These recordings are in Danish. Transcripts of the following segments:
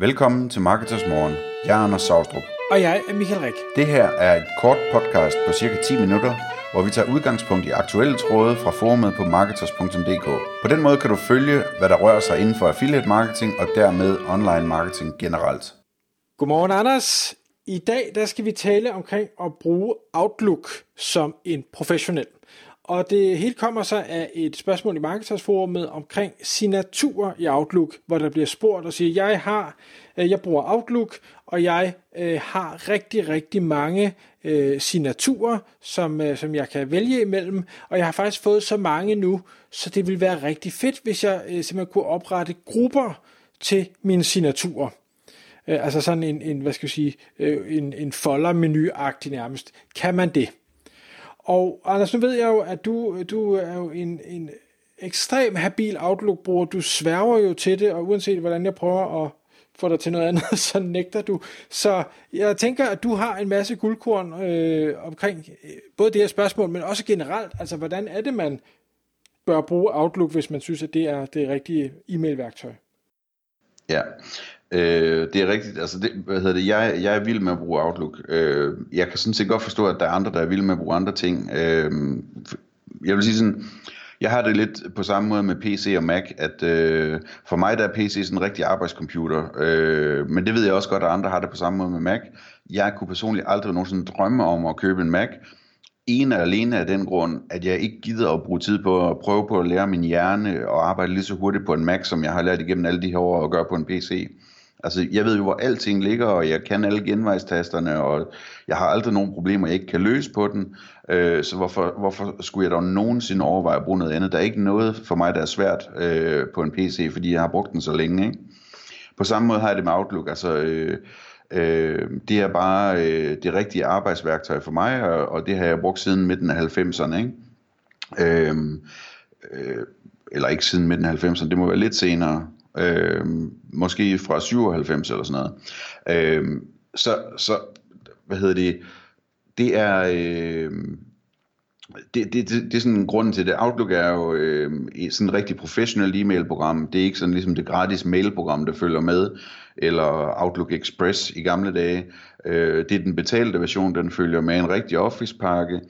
Velkommen til Marketers Morgen. Jeg er Anders Saustrup. Og jeg er Michael Rik. Det her er et kort podcast på cirka 10 minutter, hvor vi tager udgangspunkt i aktuelle tråde fra forumet på marketers.dk. På den måde kan du følge, hvad der rører sig inden for affiliate marketing og dermed online marketing generelt. Godmorgen Anders. I dag der skal vi tale omkring at bruge Outlook som en professionel. Og det hele kommer så af et spørgsmål i Marketersforumet omkring signaturer i Outlook, hvor der bliver spurgt og siger, jeg har, øh, jeg bruger Outlook, og jeg øh, har rigtig, rigtig mange øh, signaturer, som, øh, som jeg kan vælge imellem, og jeg har faktisk fået så mange nu, så det vil være rigtig fedt, hvis jeg øh, simpelthen kunne oprette grupper til mine signaturer. Øh, altså sådan en, en, hvad skal jeg sige, øh, en, en folder-menu-agtig nærmest. Kan man det? Og Anders, nu ved jeg jo, at du, du er jo en, en ekstrem habil Outlook-bruger. Du sværger jo til det, og uanset hvordan jeg prøver at få dig til noget andet, så nægter du. Så jeg tænker, at du har en masse guldkorn øh, omkring øh, både det her spørgsmål, men også generelt. Altså, hvordan er det, man bør bruge Outlook, hvis man synes, at det er det rigtige e-mail-værktøj? Ja, Øh, det er rigtigt, altså det, hvad hedder det, jeg, jeg er vild med at bruge Outlook. Øh, jeg kan sådan set godt forstå, at der er andre, der er vilde med at bruge andre ting. Øh, jeg vil sige sådan, jeg har det lidt på samme måde med PC og Mac, at øh, for mig der er PC sådan en rigtig arbejdscomputer, øh, men det ved jeg også godt, at andre har det på samme måde med Mac. Jeg kunne personligt aldrig nogensinde drømme om at købe en Mac, ene og alene af den grund, at jeg ikke gider at bruge tid på at prøve på at lære min hjerne og arbejde lige så hurtigt på en Mac, som jeg har lært igennem alle de her år at gøre på en PC. Altså, jeg ved jo, hvor alting ligger, og jeg kan alle genvejstasterne, og jeg har aldrig nogen problemer, jeg ikke kan løse på den. Øh, så hvorfor, hvorfor skulle jeg dog nogensinde overveje at bruge noget andet? Der er ikke noget for mig, der er svært øh, på en PC, fordi jeg har brugt den så længe. Ikke? På samme måde har jeg det med Outlook. Altså, øh, øh, det er bare øh, det rigtige arbejdsværktøj for mig, og, og det har jeg brugt siden midten af 90'erne. Ikke? Øh, øh, eller ikke siden midten af 90'erne, det må være lidt senere øh, måske fra 97 eller sådan noget. Øh, så, så, hvad hedder det, det er, øh, det, det, det, det er sådan en grund til det. Outlook er jo øh, sådan et rigtig professionelt e-mailprogram. Det er ikke sådan ligesom det gratis mailprogram, der følger med, eller Outlook Express i gamle dage. Øh, det er den betalte version, den følger med en rigtig Office-pakke.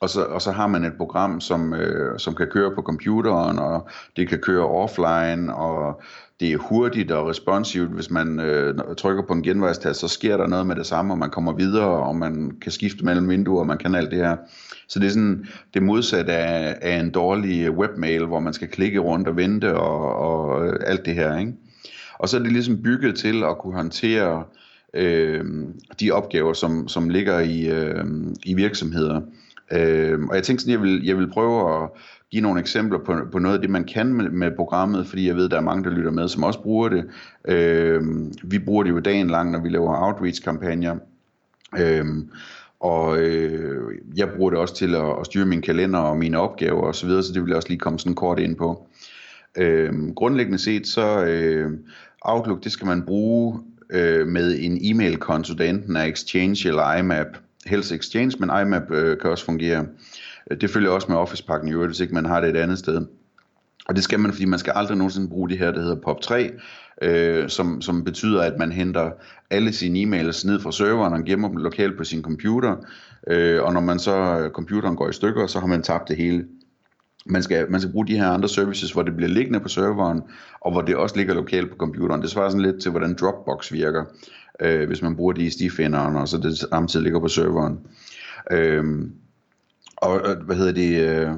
Og så, og så har man et program, som, øh, som kan køre på computeren, og det kan køre offline, og det er hurtigt og responsivt. Hvis man øh, trykker på en genvejstast, så sker der noget med det samme, og man kommer videre, og man kan skifte mellem vinduer, og man kan alt det her. Så det er sådan det modsatte af, af en dårlig webmail, hvor man skal klikke rundt og vente og, og øh, alt det her. Ikke? Og så er det ligesom bygget til at kunne håndtere øh, de opgaver, som, som ligger i, øh, i virksomheder. Øh, og jeg tænkte sådan, jeg vil, jeg vil prøve at give nogle eksempler på, på noget af det, man kan med, med programmet, fordi jeg ved, at der er mange, der lytter med, som også bruger det. Øh, vi bruger det jo dagen lang, når vi laver outreach-kampagner. Øh, og øh, jeg bruger det også til at, at styre min kalender og mine opgaver osv., så, videre, så det vil jeg også lige komme sådan kort ind på. Øh, grundlæggende set, så øh, Outlook, det skal man bruge øh, med en e-mail-konto, der enten er Exchange eller IMAP. Helst Exchange, men IMAP øh, kan også fungere. Øh, det følger også med Office-pakken i øvrigt, hvis ikke man har det et andet sted. Og det skal man, fordi man skal aldrig nogensinde bruge det her, der hedder POP3, øh, som, som betyder, at man henter alle sine e-mails ned fra serveren og gemmer dem lokalt på sin computer. Øh, og når man så øh, computeren går i stykker, så har man tabt det hele. Man skal, man skal bruge de her andre services, hvor det bliver liggende på serveren, og hvor det også ligger lokalt på computeren. Det svarer sådan lidt til, hvordan Dropbox virker, øh, hvis man bruger de i og så det samtidig ligger på serveren. Øh, og hvad hedder det, øh,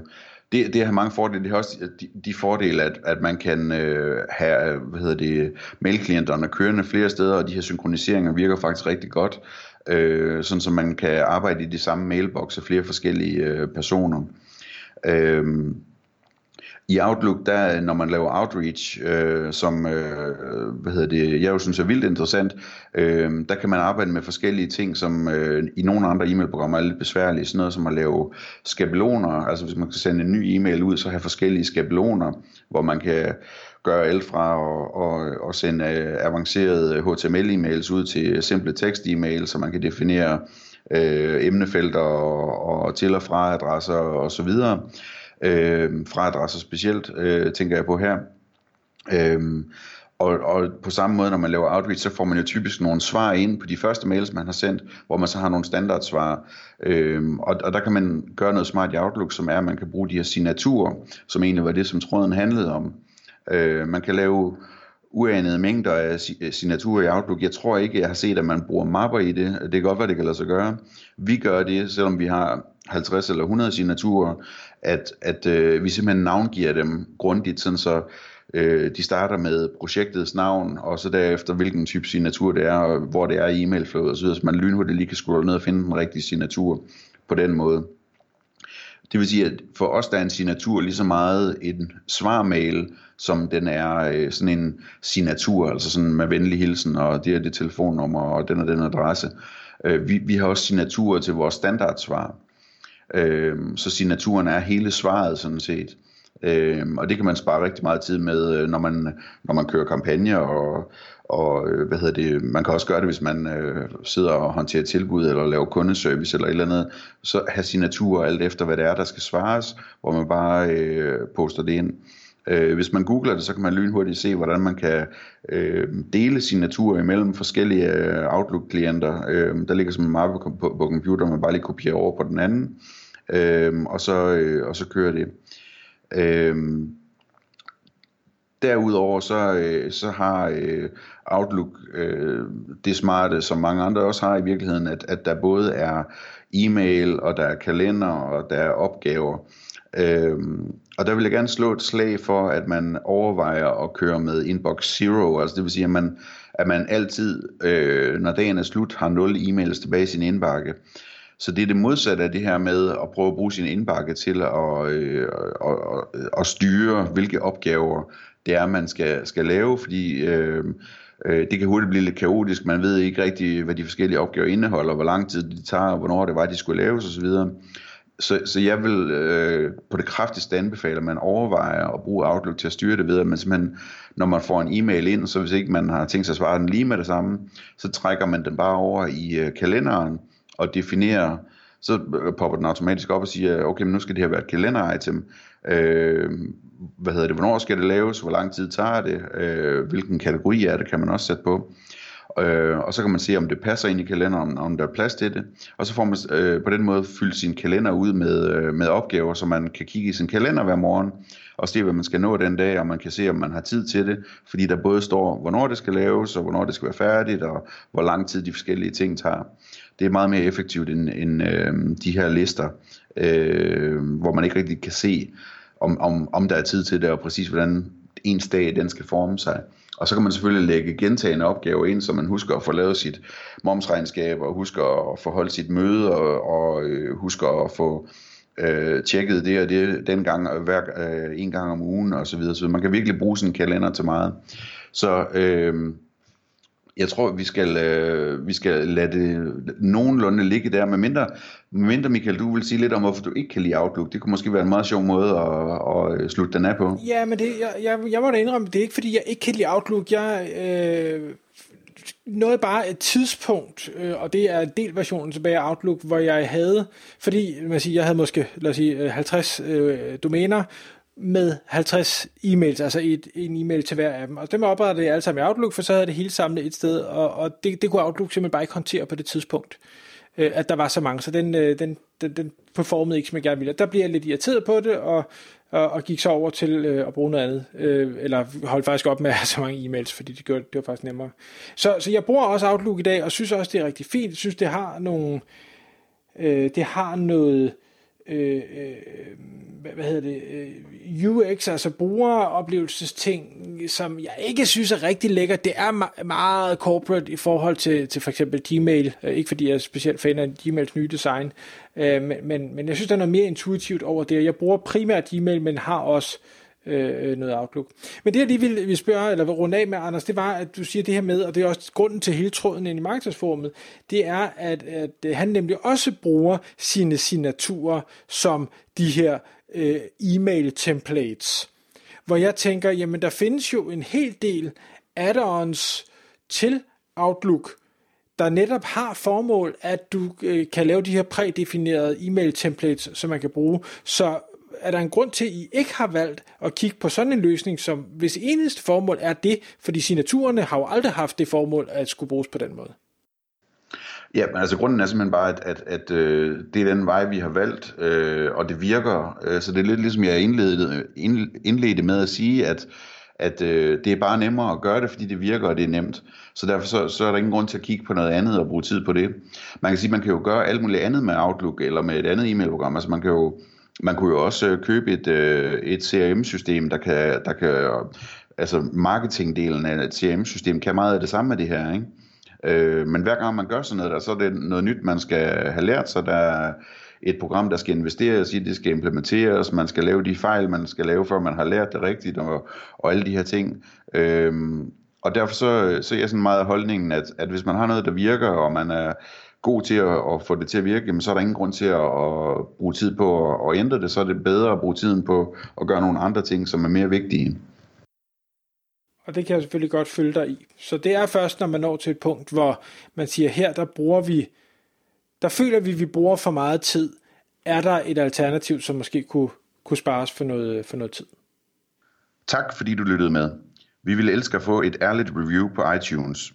det, det har mange fordele. Det har også de, de fordele, at, at man kan øh, have hvad hedder det, mailklienterne kørende flere steder, og de her synkroniseringer virker faktisk rigtig godt, øh, sådan så man kan arbejde i de samme mailbokse flere forskellige øh, personer. Øh, i Outlook, der når man laver outreach, øh, som øh, hvad hedder det, jeg jo synes er vildt interessant, øh, der kan man arbejde med forskellige ting, som øh, i nogle andre e-mailprogrammer er lidt besværlige. Sådan noget som at lave skabeloner, altså hvis man skal sende en ny e-mail ud, så have forskellige skabeloner, hvor man kan gøre alt fra at, at, at sende øh, avancerede HTML-e-mails ud til simple tekst-e-mails, så man kan definere øh, emnefelter og, og til- og fra-adresser osv., øh, fra adresser specielt, øh, tænker jeg på her. Øh, Og, og på samme måde, når man laver outreach, så får man jo typisk nogle svar ind på de første mails, man har sendt, hvor man så har nogle standardsvar. Øhm, og, og der kan man gøre noget smart i Outlook, som er, at man kan bruge de her signaturer, som egentlig var det, som tråden handlede om. Øh, man kan lave uanede mængder af øh, signaturer i Outlook. Jeg tror ikke, jeg har set, at man bruger mapper i det. Det kan godt være, det kan lade sig gøre. Vi gør det, selvom vi har 50 eller 100 signaturer, at, at øh, vi simpelthen navngiver dem grundigt, sådan så øh, de starter med projektets navn, og så derefter hvilken type signatur det er, og hvor det er i e-mailflowet osv., så man lynhurtigt lige kan scrolle ned og finde den rigtige signatur på den måde. Det vil sige, at for os der er en signatur lige så meget en svarmail, som den er øh, sådan en signatur, altså sådan med venlig hilsen, og det er det telefonnummer, og den og den adresse. Øh, vi, vi har også signaturer til vores standardsvar. Øh, så signaturen er hele svaret sådan set. Øh, og det kan man spare rigtig meget tid med, øh, når man, når man kører kampagner, og, og øh, hvad hedder det, man kan også gøre det, hvis man øh, sidder og håndterer tilbud, eller laver kundeservice, eller et eller andet, så have signaturer alt efter, hvad det er, der skal svares, hvor man bare øh, poster det ind. Øh, Øh, hvis man googler det, så kan man lynhurtigt se, hvordan man kan øh, dele signaturer imellem forskellige øh, Outlook-klienter. Øh, der ligger som en mappe på, på, computer, man bare lige kopierer over på den anden, øh, og, så, øh, og så kører det. Øh, derudover så, øh, så har øh, Outlook øh, det smarte, som mange andre også har i virkeligheden, at, at der både er e-mail, og der er kalender, og der er opgaver. Øhm, og der vil jeg gerne slå et slag for, at man overvejer at køre med inbox zero, altså det vil sige, at man, at man altid, øh, når dagen er slut, har 0 e-mails tilbage i sin indbakke. Så det er det modsatte af det her med at prøve at bruge sin indbakke til at, øh, at, at, at styre, hvilke opgaver det er, man skal, skal lave, fordi øh, øh, det kan hurtigt blive lidt kaotisk. Man ved ikke rigtig, hvad de forskellige opgaver indeholder, hvor lang tid de tager, og hvornår det var, de skulle laves osv. Så, så jeg vil øh, på det kraftigste anbefale, at man overvejer at bruge Outlook til at styre det ved, at man simpelthen, når man får en e-mail ind, så hvis ikke man har tænkt sig at svare den lige med det samme, så trækker man den bare over i øh, kalenderen og definerer, så øh, popper den automatisk op og siger, okay, men nu skal det her være et kalenderitem. Øh, hvad hedder det, hvornår skal det laves, hvor lang tid tager det, øh, hvilken kategori er det, kan man også sætte på. Øh, og så kan man se, om det passer ind i kalenderen, om der er plads til det. Og så får man øh, på den måde fyldt sin kalender ud med, øh, med opgaver, så man kan kigge i sin kalender hver morgen og se, hvad man skal nå den dag, og man kan se, om man har tid til det, fordi der både står, hvornår det skal laves, og hvornår det skal være færdigt, og hvor lang tid de forskellige ting tager. Det er meget mere effektivt end, end øh, de her lister, øh, hvor man ikke rigtig kan se, om, om, om der er tid til det, og præcis hvordan ens dag den skal forme sig. Og så kan man selvfølgelig lægge gentagende opgaver ind, så man husker at få lavet sit momsregnskab, og husker at få holdt sit møde, og, og øh, husker at få øh, tjekket det og det den gang, hver, øh, en gang om ugen og så videre. Så man kan virkelig bruge sin kalender til meget. Så øh, jeg tror, vi skal, øh, vi skal lade det nogenlunde ligge der, med mindre, med mindre Michael, du vil sige lidt om, hvorfor du ikke kan lide Outlook. Det kunne måske være en meget sjov måde at, at øh, slutte den af på. Ja, men det, jeg, jeg, jeg må da indrømme, det er ikke fordi, jeg ikke kan lide Outlook. Jeg øh, nåede bare et tidspunkt, øh, og det er delversionen del versionen tilbage af Outlook, hvor jeg havde, fordi man siger, jeg havde måske lad os sige, øh, 50 øh, domæner, med 50 e-mails, altså et, en e-mail til hver af dem. Og dem oprettede jeg alle sammen i Outlook, for så havde det hele samlet et sted, og, og det, det kunne Outlook simpelthen bare ikke håndtere på det tidspunkt, øh, at der var så mange. Så den, øh, den, den, den performede ikke, som jeg gerne ville. Der blev jeg lidt irriteret på det, og, og, og gik så over til øh, at bruge noget andet, øh, eller holdt faktisk op med at have så mange e-mails, fordi det, gjorde, det var faktisk nemmere. Så, så jeg bruger også Outlook i dag, og synes også, det er rigtig fint. Jeg synes, det har nogle... Øh, det har noget... Øh, øh, øh hvad hedder det, øh, UX, altså brugeroplevelsesting, som jeg ikke synes er rigtig lækker. Det er meget corporate i forhold til, til for eksempel Gmail. Øh, ikke fordi jeg er specielt fan af Gmails nye design, øh, men, men, men jeg synes, der er noget mere intuitivt over det. Jeg bruger primært Gmail, men har også øh, Øh, øh, noget Outlook. Men det jeg lige vil, vil spørge, eller vil runde af med, Anders, det var, at du siger det her med, og det er også grunden til hele tråden ind i markedsformet, det er, at, at øh, han nemlig også bruger sine signaturer som de her øh, e-mail templates, hvor jeg tænker, jamen der findes jo en hel del add-ons til Outlook, der netop har formål, at du øh, kan lave de her prædefinerede e-mail templates, som man kan bruge. Så er der en grund til, at I ikke har valgt at kigge på sådan en løsning, som hvis eneste formål er det, fordi signaturerne har jo aldrig haft det formål at skulle bruges på den måde? Ja, men altså grunden er simpelthen bare, at, at, at øh, det er den vej, vi har valgt, øh, og det virker. Øh, så det er lidt ligesom jeg indledte, indledte med at sige, at, at øh, det er bare nemmere at gøre det, fordi det virker, og det er nemt. Så derfor så, så er der ingen grund til at kigge på noget andet og bruge tid på det. Man kan sige, man kan jo gøre alt muligt andet med Outlook eller med et andet e-mailprogram. Altså man kan jo man kunne jo også øh, købe et, øh, et CRM-system, der kan, der kan altså marketingdelen af et CRM-system kan meget af det samme med det her, ikke? Øh, men hver gang man gør sådan noget der, så er det noget nyt, man skal have lært, så der er et program, der skal investeres i, det skal implementeres, man skal lave de fejl, man skal lave, før man har lært det rigtigt, og, og alle de her ting. Øhm, og derfor så, så er jeg sådan meget holdningen, at, at hvis man har noget, der virker, og man er god til at, at få det til at virke, jamen, så er der ingen grund til at, at bruge tid på at, at ændre det, så er det bedre at bruge tiden på at gøre nogle andre ting, som er mere vigtige. Og det kan jeg selvfølgelig godt følge dig i. Så det er først, når man når til et punkt, hvor man siger, her der bruger vi, der føler vi, at vi bruger for meget tid. Er der et alternativ, som måske kunne, kunne spares for noget, for noget tid? Tak fordi du lyttede med. Vi ville elske at få et ærligt review på iTunes.